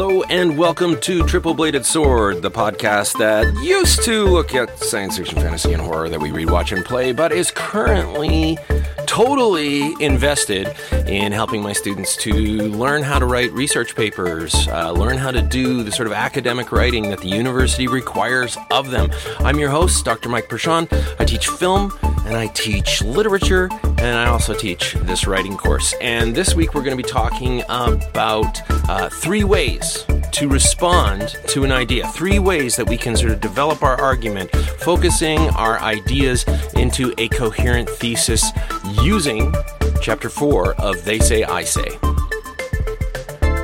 Hello and welcome to Triple Bladed Sword, the podcast that used to look at science fiction, fantasy, and horror that we read, watch, and play, but is currently totally invested in helping my students to learn how to write research papers, uh, learn how to do the sort of academic writing that the university requires of them. I'm your host, Dr. Mike Perschon. I teach film and I teach literature and I also teach this writing course. And this week we're going to be talking about uh, three ways to respond to an idea. Three ways that we can sort of develop our argument, focusing our ideas into a coherent thesis using chapter four of They Say, I Say.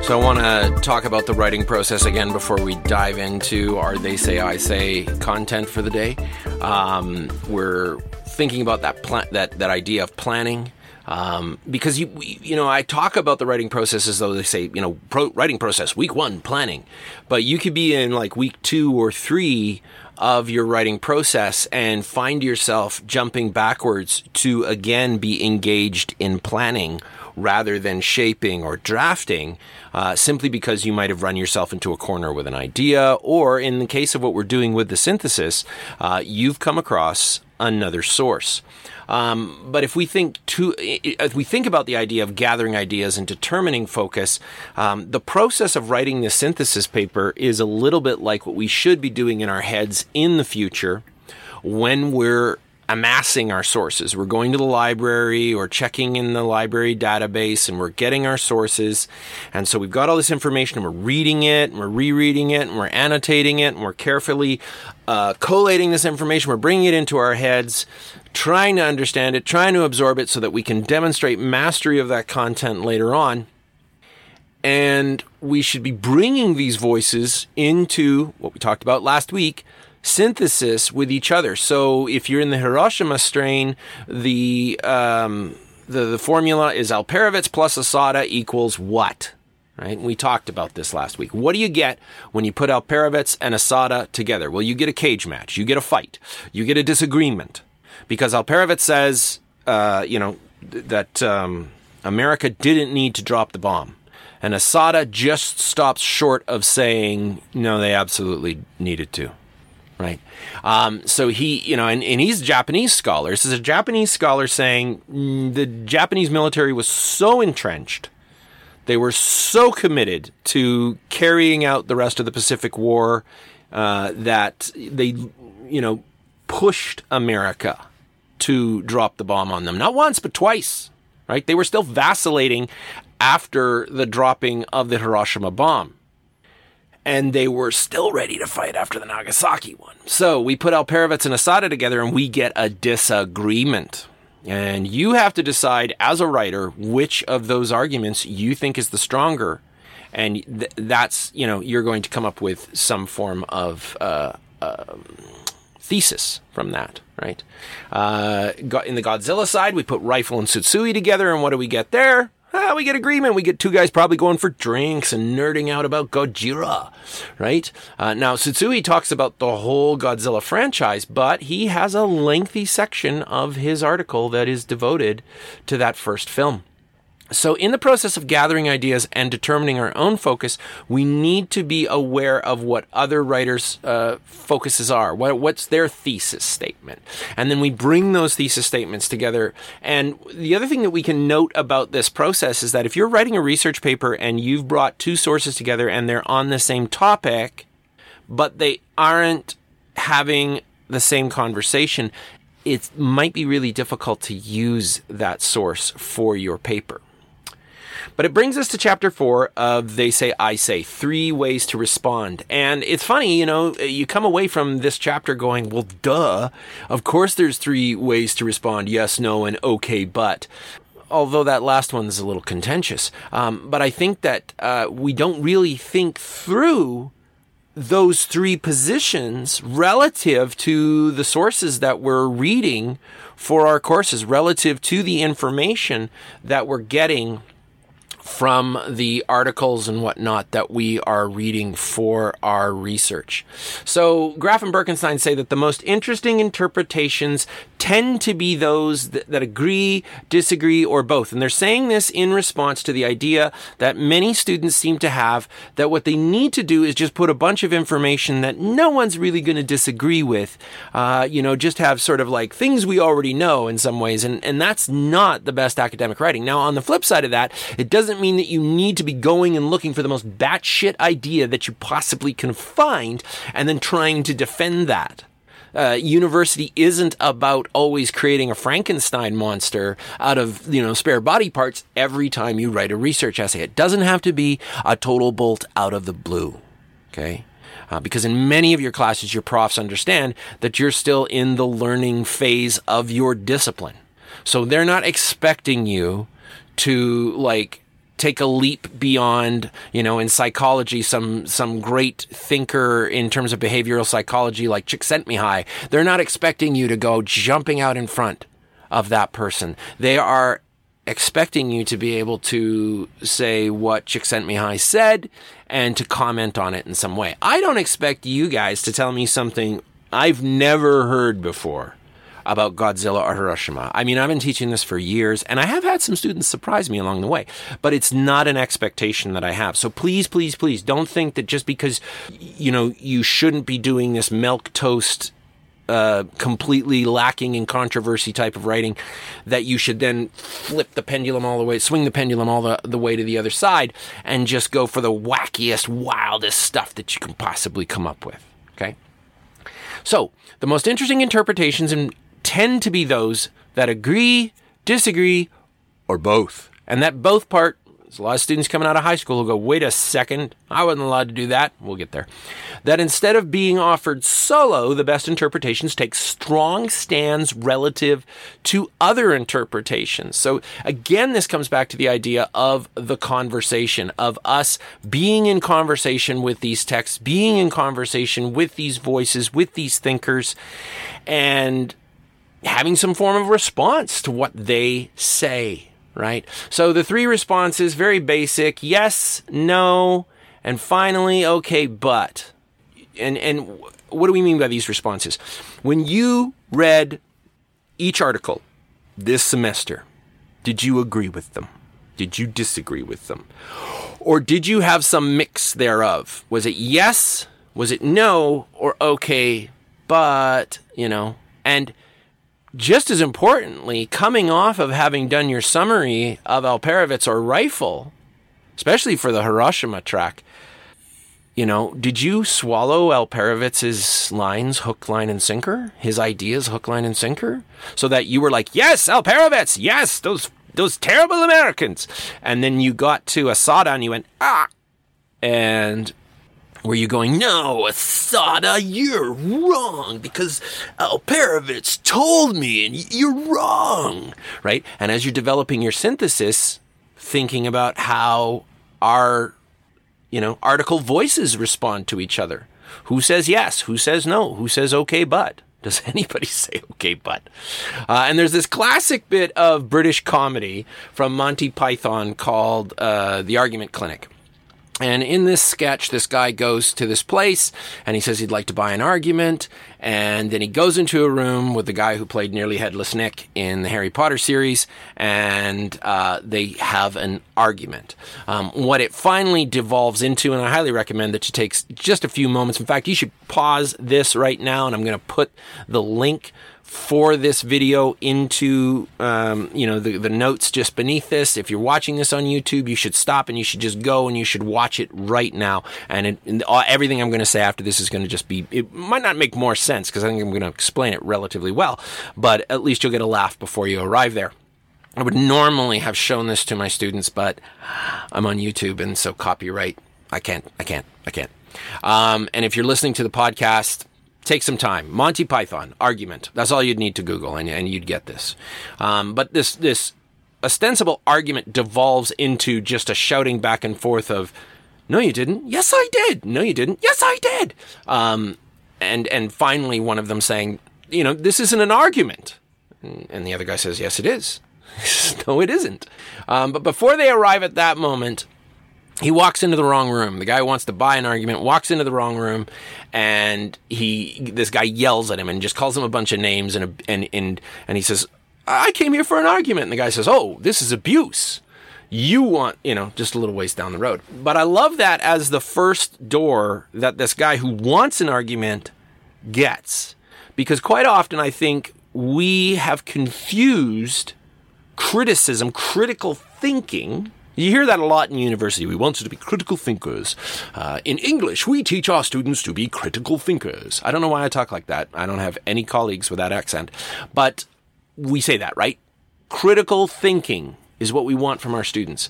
So, I want to talk about the writing process again before we dive into our They Say, I Say content for the day. Um, we're thinking about that, pla- that, that idea of planning um, because you you know I talk about the writing process as though they say you know pro- writing process week one planning, but you could be in like week two or three of your writing process and find yourself jumping backwards to again be engaged in planning rather than shaping or drafting, uh, simply because you might have run yourself into a corner with an idea, or in the case of what we're doing with the synthesis, uh, you've come across another source. Um, but if we think to, if we think about the idea of gathering ideas and determining focus, um, the process of writing the synthesis paper is a little bit like what we should be doing in our heads in the future when we're amassing our sources. We're going to the library or checking in the library database and we're getting our sources. And so we've got all this information and we're reading it and we're rereading it and we're annotating it and we're carefully uh, collating this information. We're bringing it into our heads, trying to understand it, trying to absorb it so that we can demonstrate mastery of that content later on. And we should be bringing these voices into what we talked about last week synthesis with each other. So if you're in the Hiroshima strain, the um, the, the formula is Alperovitz plus Asada equals what? Right? We talked about this last week. What do you get when you put Alperovitz and Asada together? Well, you get a cage match. You get a fight. You get a disagreement. Because Alperovitz says, uh, you know, th- that um, America didn't need to drop the bomb. And Asada just stops short of saying, no, they absolutely needed to right? Um, so he, you know, and, and he's a Japanese scholar. This is a Japanese scholar saying mm, the Japanese military was so entrenched, they were so committed to carrying out the rest of the Pacific War uh, that they, you know, pushed America to drop the bomb on them. Not once, but twice, right? They were still vacillating after the dropping of the Hiroshima bomb and they were still ready to fight after the Nagasaki one. So we put Alperovitz and Asada together and we get a disagreement. And you have to decide as a writer which of those arguments you think is the stronger. And th- that's, you know, you're going to come up with some form of uh, uh, thesis from that, right? Uh, in the Godzilla side, we put Rifle and Tsutsui together, and what do we get there? Ah, we get agreement. We get two guys probably going for drinks and nerding out about Gojira, right? Uh, now, Tsutsui talks about the whole Godzilla franchise, but he has a lengthy section of his article that is devoted to that first film. So, in the process of gathering ideas and determining our own focus, we need to be aware of what other writers' uh, focuses are. What, what's their thesis statement? And then we bring those thesis statements together. And the other thing that we can note about this process is that if you're writing a research paper and you've brought two sources together and they're on the same topic, but they aren't having the same conversation, it might be really difficult to use that source for your paper. But it brings us to chapter four of They Say, I Say, three ways to respond. And it's funny, you know, you come away from this chapter going, well, duh. Of course there's three ways to respond yes, no, and okay, but although that last one is a little contentious. Um, but I think that uh, we don't really think through those three positions relative to the sources that we're reading for our courses, relative to the information that we're getting from the articles and whatnot that we are reading for our research. So, Graff and Birkenstein say that the most interesting interpretations tend to be those that, that, agree, disagree, or both. And they're saying this in response to the idea that many students seem to have that what they need to do is just put a bunch of information that no one's really going to disagree with. Uh, you know, just have sort of like things we already know in some ways. And, and that's not the best academic writing. Now, on the flip side of that, it doesn't mean that you need to be going and looking for the most batshit idea that you possibly can find and then trying to defend that uh, university isn't about always creating a Frankenstein monster out of you know spare body parts every time you write a research essay. It doesn't have to be a total bolt out of the blue. Okay. Uh, because in many of your classes, your profs understand that you're still in the learning phase of your discipline. So they're not expecting you to like take a leap beyond, you know, in psychology, some some great thinker in terms of behavioral psychology like Csikszentmihalyi, they're not expecting you to go jumping out in front of that person. They are expecting you to be able to say what Csikszentmihalyi said and to comment on it in some way. I don't expect you guys to tell me something I've never heard before about Godzilla or Hiroshima. I mean, I've been teaching this for years and I have had some students surprise me along the way, but it's not an expectation that I have. So please, please, please don't think that just because, you know, you shouldn't be doing this milk toast uh, completely lacking in controversy type of writing, that you should then flip the pendulum all the way, swing the pendulum all the, the way to the other side, and just go for the wackiest, wildest stuff that you can possibly come up with. Okay? So, the most interesting interpretations and tend to be those that agree, disagree, or both. And that both part, there's a lot of students coming out of high school who go, wait a second, I wasn't allowed to do that. We'll get there. That instead of being offered solo, the best interpretations take strong stands relative to other interpretations. So again, this comes back to the idea of the conversation, of us being in conversation with these texts, being in conversation with these voices, with these thinkers, and having some form of response to what they say, right? So the three responses, very basic yes, no, and finally, okay, but. And, and what do we mean by these responses? When you read each article this semester, did you agree with them? Did you disagree with them? Or did you have some mix thereof? Was it yes? Was it no? Or okay, but, you know? And just as importantly, coming off of having done your summary of Alperovitz or Rifle, especially for the Hiroshima track, you know, did you swallow Alperovitz's lines, hook, line, and sinker? His ideas, hook, line, and sinker? So that you were like, yes, Alperovitz, yes, those those terrible Americans. And then you got to Asada and you went, ah. And were you going, no, Asada, you're wrong because Alperovitz told me and you're wrong, right? And as you're developing your synthesis, thinking about how our, you know, article voices respond to each other. Who says yes? Who says no? Who says okay, but? Does anybody say okay, but? Uh, and there's this classic bit of British comedy from Monty Python called uh, The Argument Clinic. And in this sketch, this guy goes to this place and he says he'd like to buy an argument. And then he goes into a room with the guy who played Nearly Headless Nick in the Harry Potter series, and uh, they have an argument. Um, what it finally devolves into, and I highly recommend that you take just a few moments. In fact, you should pause this right now, and I'm going to put the link for this video into um, you know the, the notes just beneath this. If you're watching this on youtube you should stop and you should just go and you should watch it right now. And, it, and everything i'm going to say after this is going to just be it might not make more sense because i think i'm going to explain it relatively well but at least you'll get a laugh before you arrive there. I would normally have shown this to my students but i'm on youtube and so copyright i can't i can't i can't. Um, and if you're listening to the podcast take some time. Monty Python argument. That's all you'd need to Google, and, and you'd get this. Um, but this this ostensible argument devolves into just a shouting back and forth of, "No, you didn't. Yes, I did. No, you didn't. Yes, I did." Um, and and finally, one of them saying, "You know, this isn't an argument," and the other guy says, "Yes, it is." no, it isn't. Um, but before they arrive at that moment, he walks into the wrong room. The guy wants to buy an argument, walks into the wrong room, and he this guy yells at him and just calls him a bunch of names and and and and he says, "I came here for an argument." And the guy says, "Oh, this is abuse." You want, you know, just a little ways down the road. But I love that as the first door that this guy who wants an argument gets. Because quite often I think we have confused criticism, critical thinking, you hear that a lot in university. We want you to be critical thinkers. Uh, in English, we teach our students to be critical thinkers. I don't know why I talk like that. I don't have any colleagues with that accent. But we say that, right? Critical thinking is what we want from our students.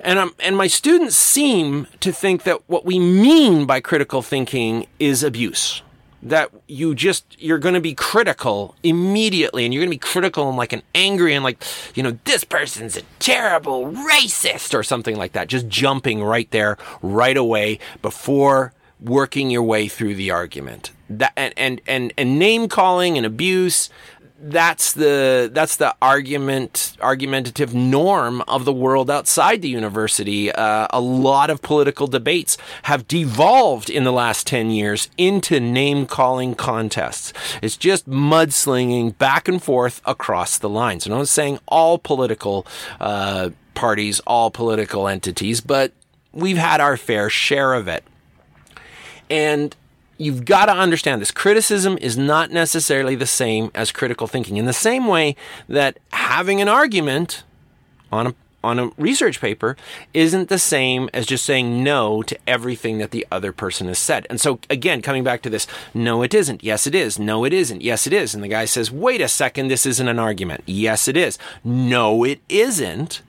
And, um, and my students seem to think that what we mean by critical thinking is abuse that you just you're going to be critical immediately and you're going to be critical and like an angry and like you know this person's a terrible racist or something like that just jumping right there right away before working your way through the argument. That and and and, and name calling and abuse that's the that's the argument argumentative norm of the world outside the university. Uh, a lot of political debates have devolved in the last ten years into name calling contests. It's just mudslinging back and forth across the lines. And I'm not saying all political uh, parties, all political entities, but we've had our fair share of it. And you've got to understand this. Criticism is not necessarily the same as critical thinking. In the same way that having an argument on a on a research paper isn't the same as just saying no to everything that the other person has said. And so again, coming back to this, no, it isn't. Yes, it is. No, it isn't. Yes, it is. And the guy says, wait a second, this isn't an argument. Yes, it is. No, it isn't.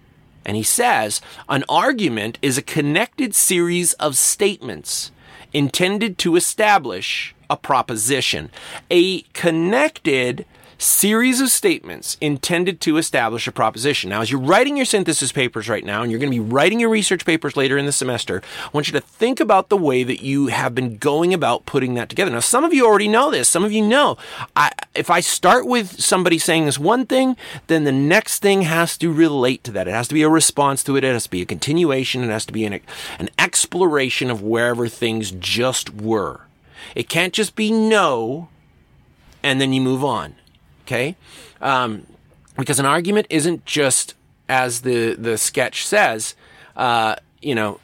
And he says, an argument is a connected series of statements intended to establish a proposition. A connected series of statements intended to establish a proposition. Now, as you're writing your synthesis papers right now, and you're going to be writing your research papers later in the semester, I want you to think about the way that you have been going about putting that together. Now, some of you already know this. Some of you know. I, if I start with somebody saying this one thing, then the next thing has to relate to that. It has to be a response to it. It has to be a continuation. It has to be an, an exploration of wherever things just were. It can't just be no and then you move on. Okay? Um, because an argument isn't just, as the, the sketch says, uh, you know,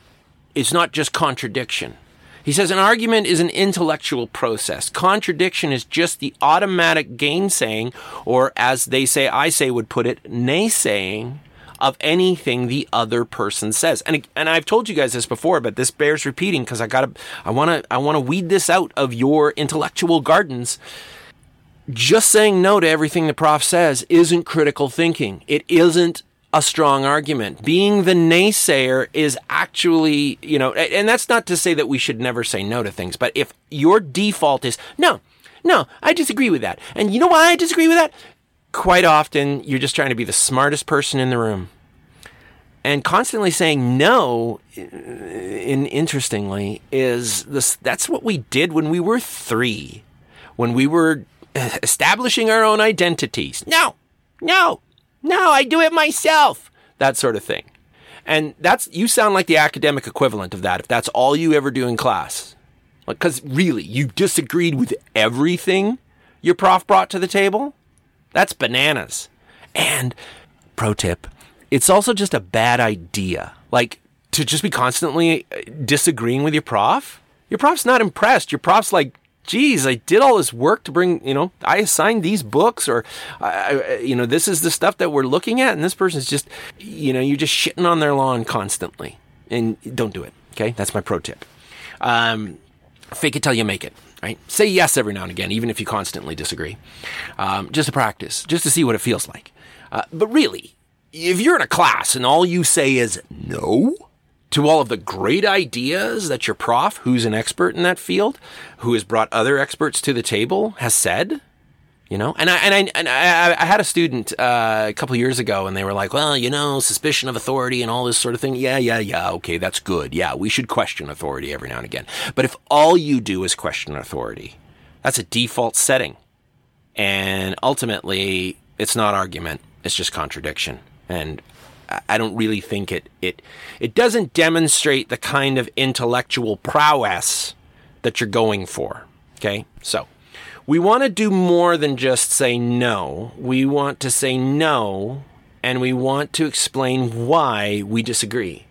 it's not just contradiction. He says an argument is an intellectual process. Contradiction is just the automatic gainsaying, or as they say, I say would put it, naysaying of anything the other person says. And and I've told you guys this before, but this bears repeating because I got to I want to I want to weed this out of your intellectual gardens just saying no to everything the prof says isn't critical thinking. It isn't a strong argument. Being the naysayer is actually, you know, and that's not to say that we should never say no to things, but if your default is, no, no, I disagree with that. And you know why I disagree with that? Quite often, you're just trying to be the smartest person in the room. And constantly saying no, uh, in, interestingly, is this, that's what we did when we were three. When we were establishing our own identities. No, no, no, I do it myself. That sort of thing. And that's, you sound like the academic equivalent of that if that's all you ever do in class. Because really, you disagreed with everything your prof brought to the table? That's bananas. And, pro tip, it's also just a bad idea. Like, to just be constantly uh, disagreeing with your prof? Your prof's not impressed. Your prof's like, geez, I did all this work to bring, you know, I assigned these books or, I, you know, this is the stuff that we're looking at. And this person's just, you know, you're just shitting on their lawn constantly. And don't do it. Okay. That's my pro tip. Um, fake it till you make it. Right? Say yes every now and again, even if you constantly disagree. Um, just to practice, just to see what it feels like. Uh, but really, if you're in a class and all you say is no, to all of the great ideas that your prof, who's an expert in that field, who has brought other experts to the table, has said. You know, and I and I and I, I had a student uh, a couple years ago, and they were like, "Well, you know, suspicion of authority and all this sort of thing." Yeah, yeah, yeah. Okay, that's good. Yeah, we should question authority every now and again. But if all you do is question authority, that's a default setting, and ultimately, it's not argument; it's just contradiction. And I don't really think it it it doesn't demonstrate the kind of intellectual prowess that you're going for. Okay, so we want to do more than just say no. We want to say no, and we want to explain why we disagree.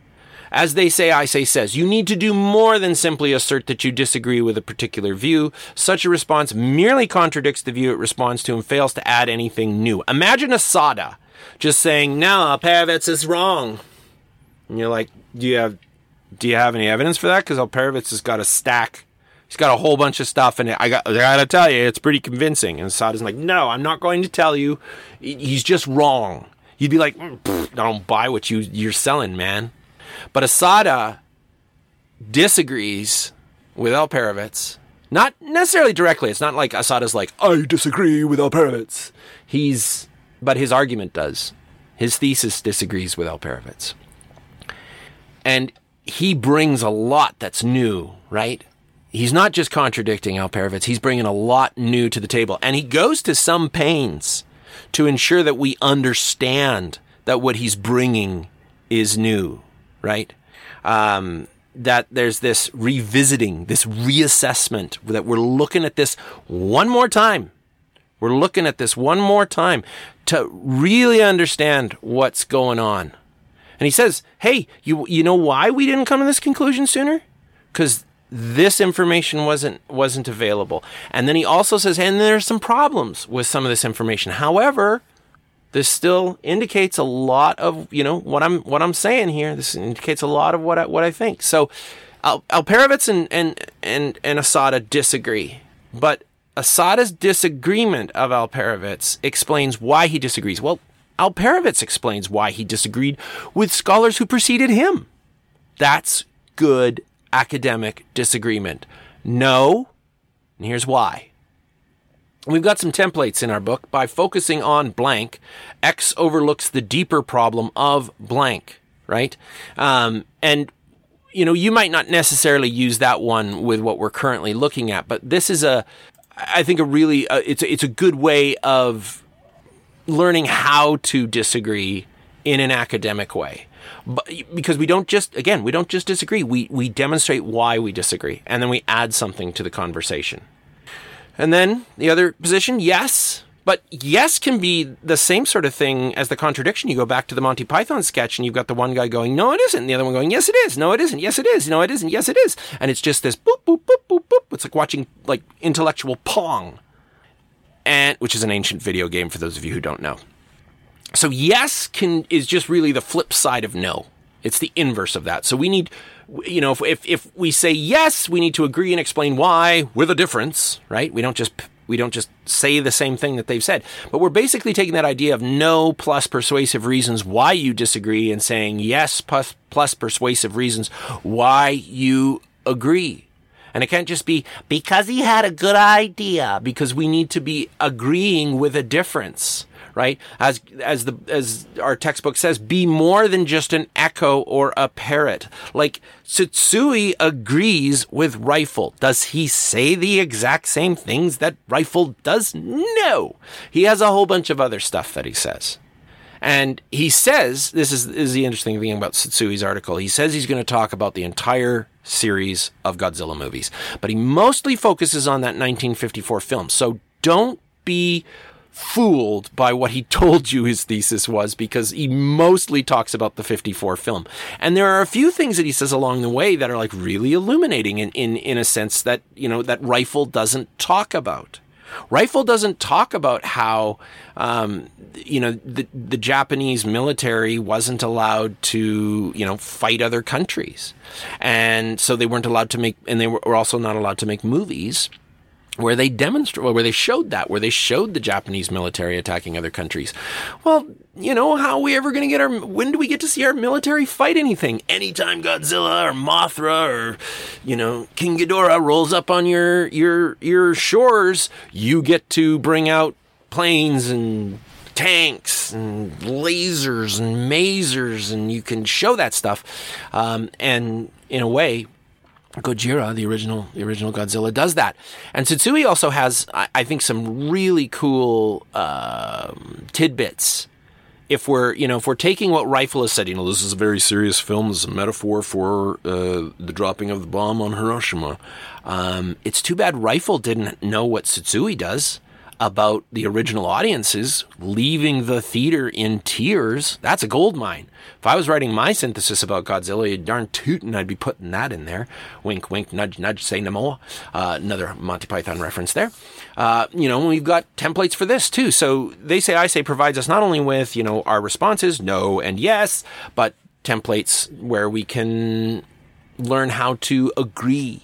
As they say, I say says. You need to do more than simply assert that you disagree with a particular view. Such a response merely contradicts the view it responds to and fails to add anything new. Imagine Asada just saying, "No, Alperovitz is wrong," and you're like, "Do you have, do you have any evidence for that?" Because Alperovitz has got a stack. He's got a whole bunch of stuff, and I got, I gotta tell you, it's pretty convincing. And Asada's like, "No, I'm not going to tell you. He's just wrong." You'd be like, mm, "I don't buy what you you're selling, man." But Asada disagrees with Alperovitz. Not necessarily directly. It's not like Asada's like, I disagree with Alperovitz. He's, but his argument does. His thesis disagrees with Alperovitz. And he brings a lot that's new, right? He's not just contradicting Alperovitz, he's bringing a lot new to the table. And he goes to some pains to ensure that we understand that what he's bringing is new right? Um, that there's this revisiting, this reassessment, that we're looking at this one more time. We're looking at this one more time to really understand what's going on. And he says, "Hey, you you know why we didn't come to this conclusion sooner? Because this information wasn't wasn't available." And then he also says, "And there's some problems with some of this information. However, this still indicates a lot of you know what I'm what I'm saying here. This indicates a lot of what I, what I think. So, Al- Alperovitz and and and and Asada disagree, but Asada's disagreement of Alperovitz explains why he disagrees. Well, Alperovitz explains why he disagreed with scholars who preceded him. That's good academic disagreement. No, and here's why. We've got some templates in our book. By focusing on blank, X overlooks the deeper problem of blank, right? Um, and you know, you might not necessarily use that one with what we're currently looking at, but this is a, I think, a really, uh, it's a, it's a good way of learning how to disagree in an academic way. But, because we don't just, again, we don't just disagree. We we demonstrate why we disagree, and then we add something to the conversation. And then the other position, yes. But yes can be the same sort of thing as the contradiction. You go back to the Monty Python sketch and you've got the one guy going, no, it isn't. And the other one going, yes, it is. No, it isn't. Yes, it is. No, it isn't. Yes, it is. And it's just this boop, boop, boop, boop, boop. It's like watching like intellectual pong. And which is an ancient video game for those of you who don't know. So yes can is just really the flip side of no. It's the inverse of that. So we need you know, if, if, if we say yes, we need to agree and explain why with a difference, right? We don't just we don't just say the same thing that they've said, but we're basically taking that idea of no plus persuasive reasons why you disagree and saying yes plus plus persuasive reasons why you agree. And it can't just be because he had a good idea, because we need to be agreeing with a difference right? As as the as our textbook says, be more than just an echo or a parrot. Like Tsutsui agrees with Rifle. Does he say the exact same things that Rifle does? No. He has a whole bunch of other stuff that he says. And he says, this is, is the interesting thing about Tsutsui article. He says he's going to talk about the entire series of Godzilla movies, but he mostly focuses on that 1954 film. So don't be fooled by what he told you his thesis was because he mostly talks about the 54 film. And there are a few things that he says along the way that are like really illuminating in, in, in a sense that, you know, that Rifle doesn't talk about. Rifle doesn't talk about how, um, you know, the, the Japanese military wasn't allowed to, you know, fight other countries. And so they weren't allowed to make, and they were also not allowed to make movies where they demonstrate, where they showed that, where they showed the Japanese military attacking other countries. Well, you know, how are we ever going to get our, when do we get to see our military fight anything? Anytime Godzilla or Mothra or, you know, King Ghidorah rolls up on your, your, your shores, you get to bring out planes and tanks and lasers and masers and you can show that stuff. Um, and in a way, Gojira, the original, the original Godzilla, does that. And Tsutsui also has, I, I think, some really cool uh, tidbits if we're you know if we're taking what Rifle has said, you know, this is a very serious film. This is a metaphor for uh, the dropping of the bomb on Hiroshima. Um, it's too bad Rifle didn't know what Tsutsui does about the original audiences leaving the theater in tears. That's a gold mine. If I was writing my synthesis about Godzilla, darn tootin', I'd be putting that in there. Wink, wink, nudge, nudge, say no more. Uh, another Monty Python reference there. Uh, you know, we've got templates for this too. So they say, I say provides us not only with, you know, our responses, no and yes, but templates where we can learn how to agree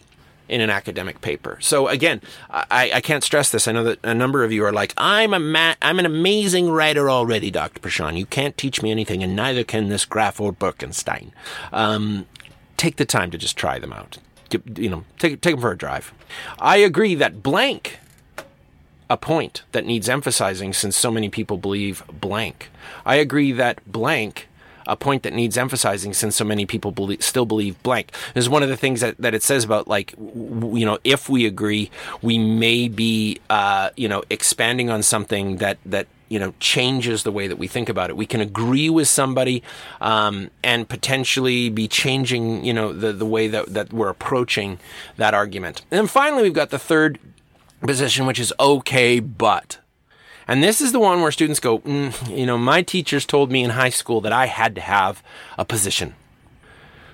in an academic paper. So again, I, I can't stress this. I know that a number of you are like, I'm a ma- I'm an amazing writer already, Dr. Perschon. You can't teach me anything, and neither can this Graff or Birkenstein. Um, take the time to just try them out. You know, take take them for a drive. I agree that blank a point that needs emphasizing since so many people believe blank. I agree that blank a point that needs emphasizing since so many people believe, still believe blank. This is one of the things that, that it says about like, w- you know, if we agree, we may be, uh, you know, expanding on something that, that, you know, changes the way that we think about it. We can agree with somebody, um, and potentially be changing, you know, the, the way that, that we're approaching that argument. And then finally, we've got the third position, which is okay, but. And this is the one where students go, mm, you know, my teachers told me in high school that I had to have a position.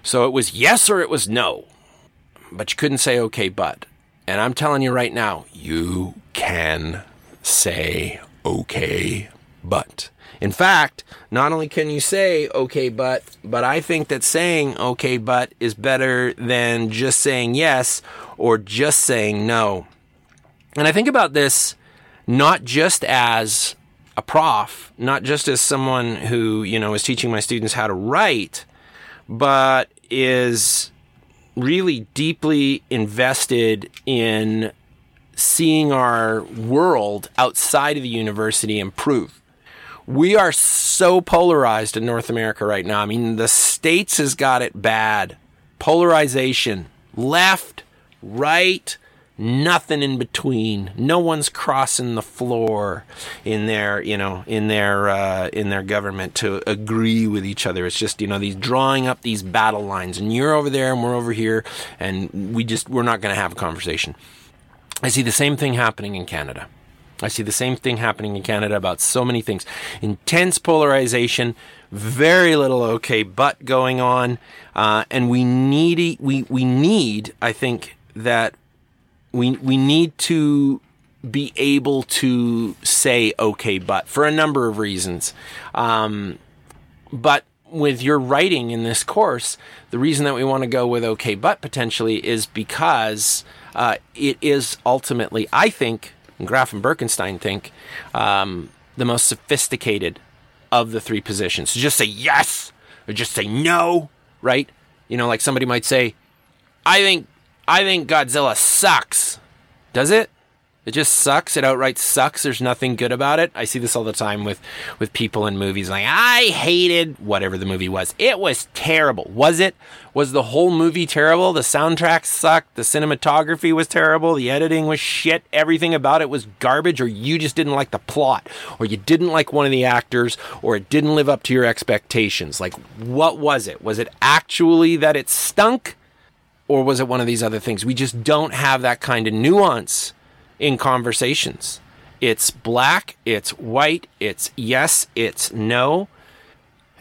So it was yes or it was no. But you couldn't say okay, but. And I'm telling you right now, you can say okay, but. In fact, not only can you say okay, but, but I think that saying okay, but is better than just saying yes or just saying no. And I think about this not just as a prof, not just as someone who, you know, is teaching my students how to write, but is really deeply invested in seeing our world outside of the university improve. We are so polarized in North America right now. I mean, the States has got it bad. Polarization, left, right, nothing in between. No one's crossing the floor in their you know in their uh, in their government to agree with each other. It's just you know these drawing up these battle lines and you're over there and we're over here and we just we're not going to have a conversation. I see the same thing happening in canada. I see the same thing happening in canada about so many things. Intense polarization very little okay but going on uh, and we need we we need i think that we we need to be able to say okay but for a number of reasons. Um, but with your writing in this course the reason that we want to go with okay but potentially is because uh, it is ultimately i think and graff and birkenstein think um, the most sophisticated of the three positions. So just say yes or just say no right? You know like somebody might say i think I think Godzilla sucks. Does it? It just sucks. It outright sucks. There's nothing good about it. I see this all the time with with people in movies like I hated whatever the movie was. It was terrible. Was it? Was the whole movie terrible? The soundtrack sucked. The cinematography was terrible. The editing was shit. Everything about it was garbage or you just didn't like the plot or you didn't like one of the actors or it didn't live up to your expectations. Like what was it? Was it actually that it stunk? Or was it one of these other things? We just don't have that kind of nuance in conversations. It's black, it's white, it's yes, it's no.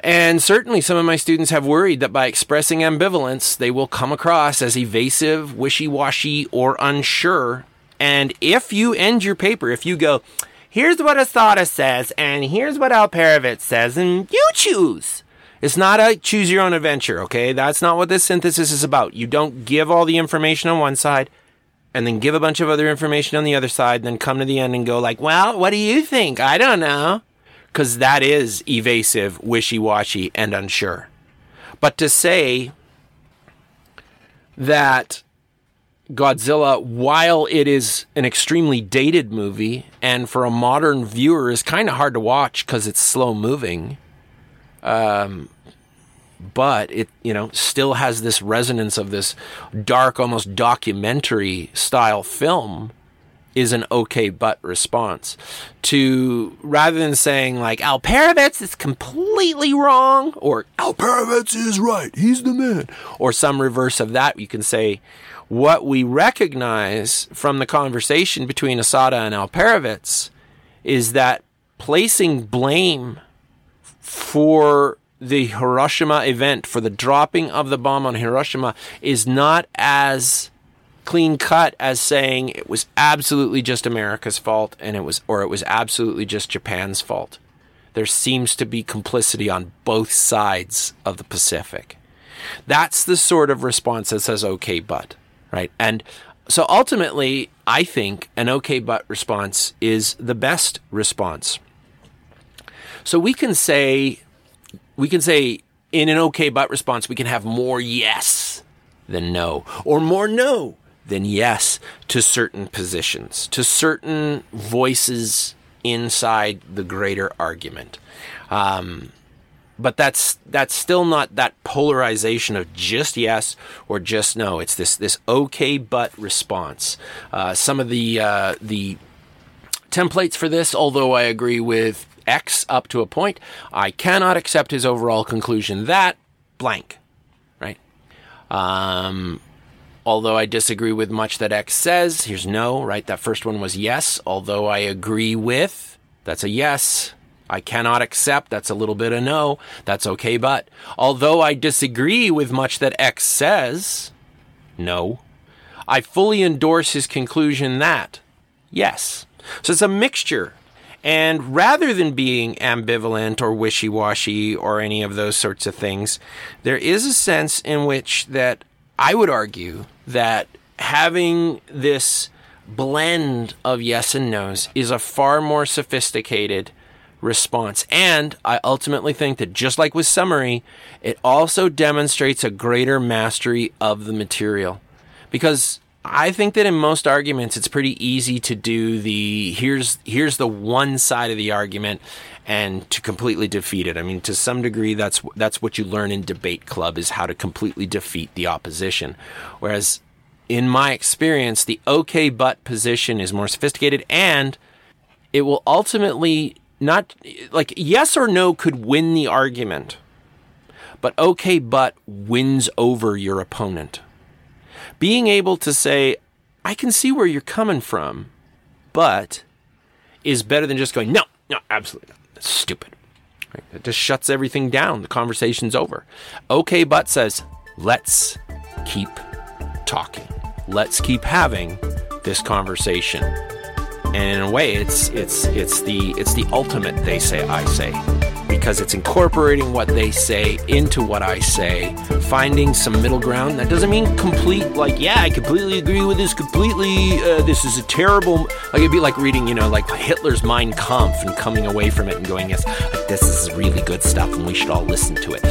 And certainly some of my students have worried that by expressing ambivalence, they will come across as evasive, wishy washy, or unsure. And if you end your paper, if you go, here's what Asada says, and here's what Alperovitz says, and you choose it's not a choose your own adventure, okay? That's not what this synthesis is about. You don't give all the information on one side and then give a bunch of other information on the other side, and then come to the end and go like, "Well, what do you think? I don't know." Cuz that is evasive, wishy-washy and unsure. But to say that Godzilla, while it is an extremely dated movie and for a modern viewer is kind of hard to watch because it's slow moving, um, but it you know still has this resonance of this dark almost documentary style film is an okay but response to rather than saying like Alperovitz is completely wrong or Alperovitz is right, he's the man, or some reverse of that, you can say what we recognize from the conversation between Asada and Alperovitz is that placing blame for the Hiroshima event, for the dropping of the bomb on Hiroshima, is not as clean cut as saying it was absolutely just America's fault and it was or it was absolutely just Japan's fault. There seems to be complicity on both sides of the Pacific. That's the sort of response that says okay but, right? And so ultimately, I think an okay but response is the best response. So we can say we can say in an okay but response we can have more yes than no or more no than yes to certain positions, to certain voices inside the greater argument. Um, but that's that's still not that polarization of just yes or just no. It's this this okay but response. Uh, some of the uh, the templates for this, although I agree with X up to a point, I cannot accept his overall conclusion that blank, right? Um, although I disagree with much that X says, here's no, right? That first one was yes, although I agree with, that's a yes. I cannot accept, that's a little bit of no, that's okay, but although I disagree with much that X says, no. I fully endorse his conclusion that, yes. So it's a mixture. And rather than being ambivalent or wishy washy or any of those sorts of things, there is a sense in which that I would argue that having this blend of yes and no's is a far more sophisticated response. And I ultimately think that just like with summary, it also demonstrates a greater mastery of the material. Because I think that in most arguments it's pretty easy to do the here's here's the one side of the argument and to completely defeat it. I mean, to some degree, that's that's what you learn in debate club is how to completely defeat the opposition. Whereas, in my experience, the okay but position is more sophisticated, and it will ultimately not like yes or no could win the argument, but okay but wins over your opponent. Being able to say, I can see where you're coming from, but is better than just going, no, no, absolutely not stupid. Right? It just shuts everything down. The conversation's over. Okay, but says, let's keep talking. Let's keep having this conversation. And in a way, it's it's it's the it's the ultimate. They say, I say because it's incorporating what they say into what I say, finding some middle ground. That doesn't mean complete, like, yeah, I completely agree with this completely. Uh, this is a terrible. Like, it'd be like reading, you know, like Hitler's Mein Kampf and coming away from it and going, yes, this is really good stuff and we should all listen to it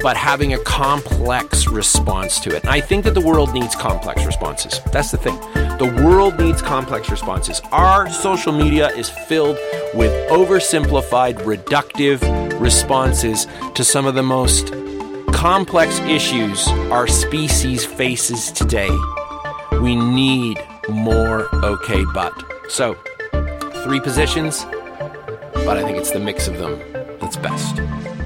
but having a complex response to it. And I think that the world needs complex responses. That's the thing. The world needs complex responses. Our social media is filled with oversimplified, reductive responses to some of the most complex issues our species faces today. We need more okay but. So, three positions, but I think it's the mix of them that's best.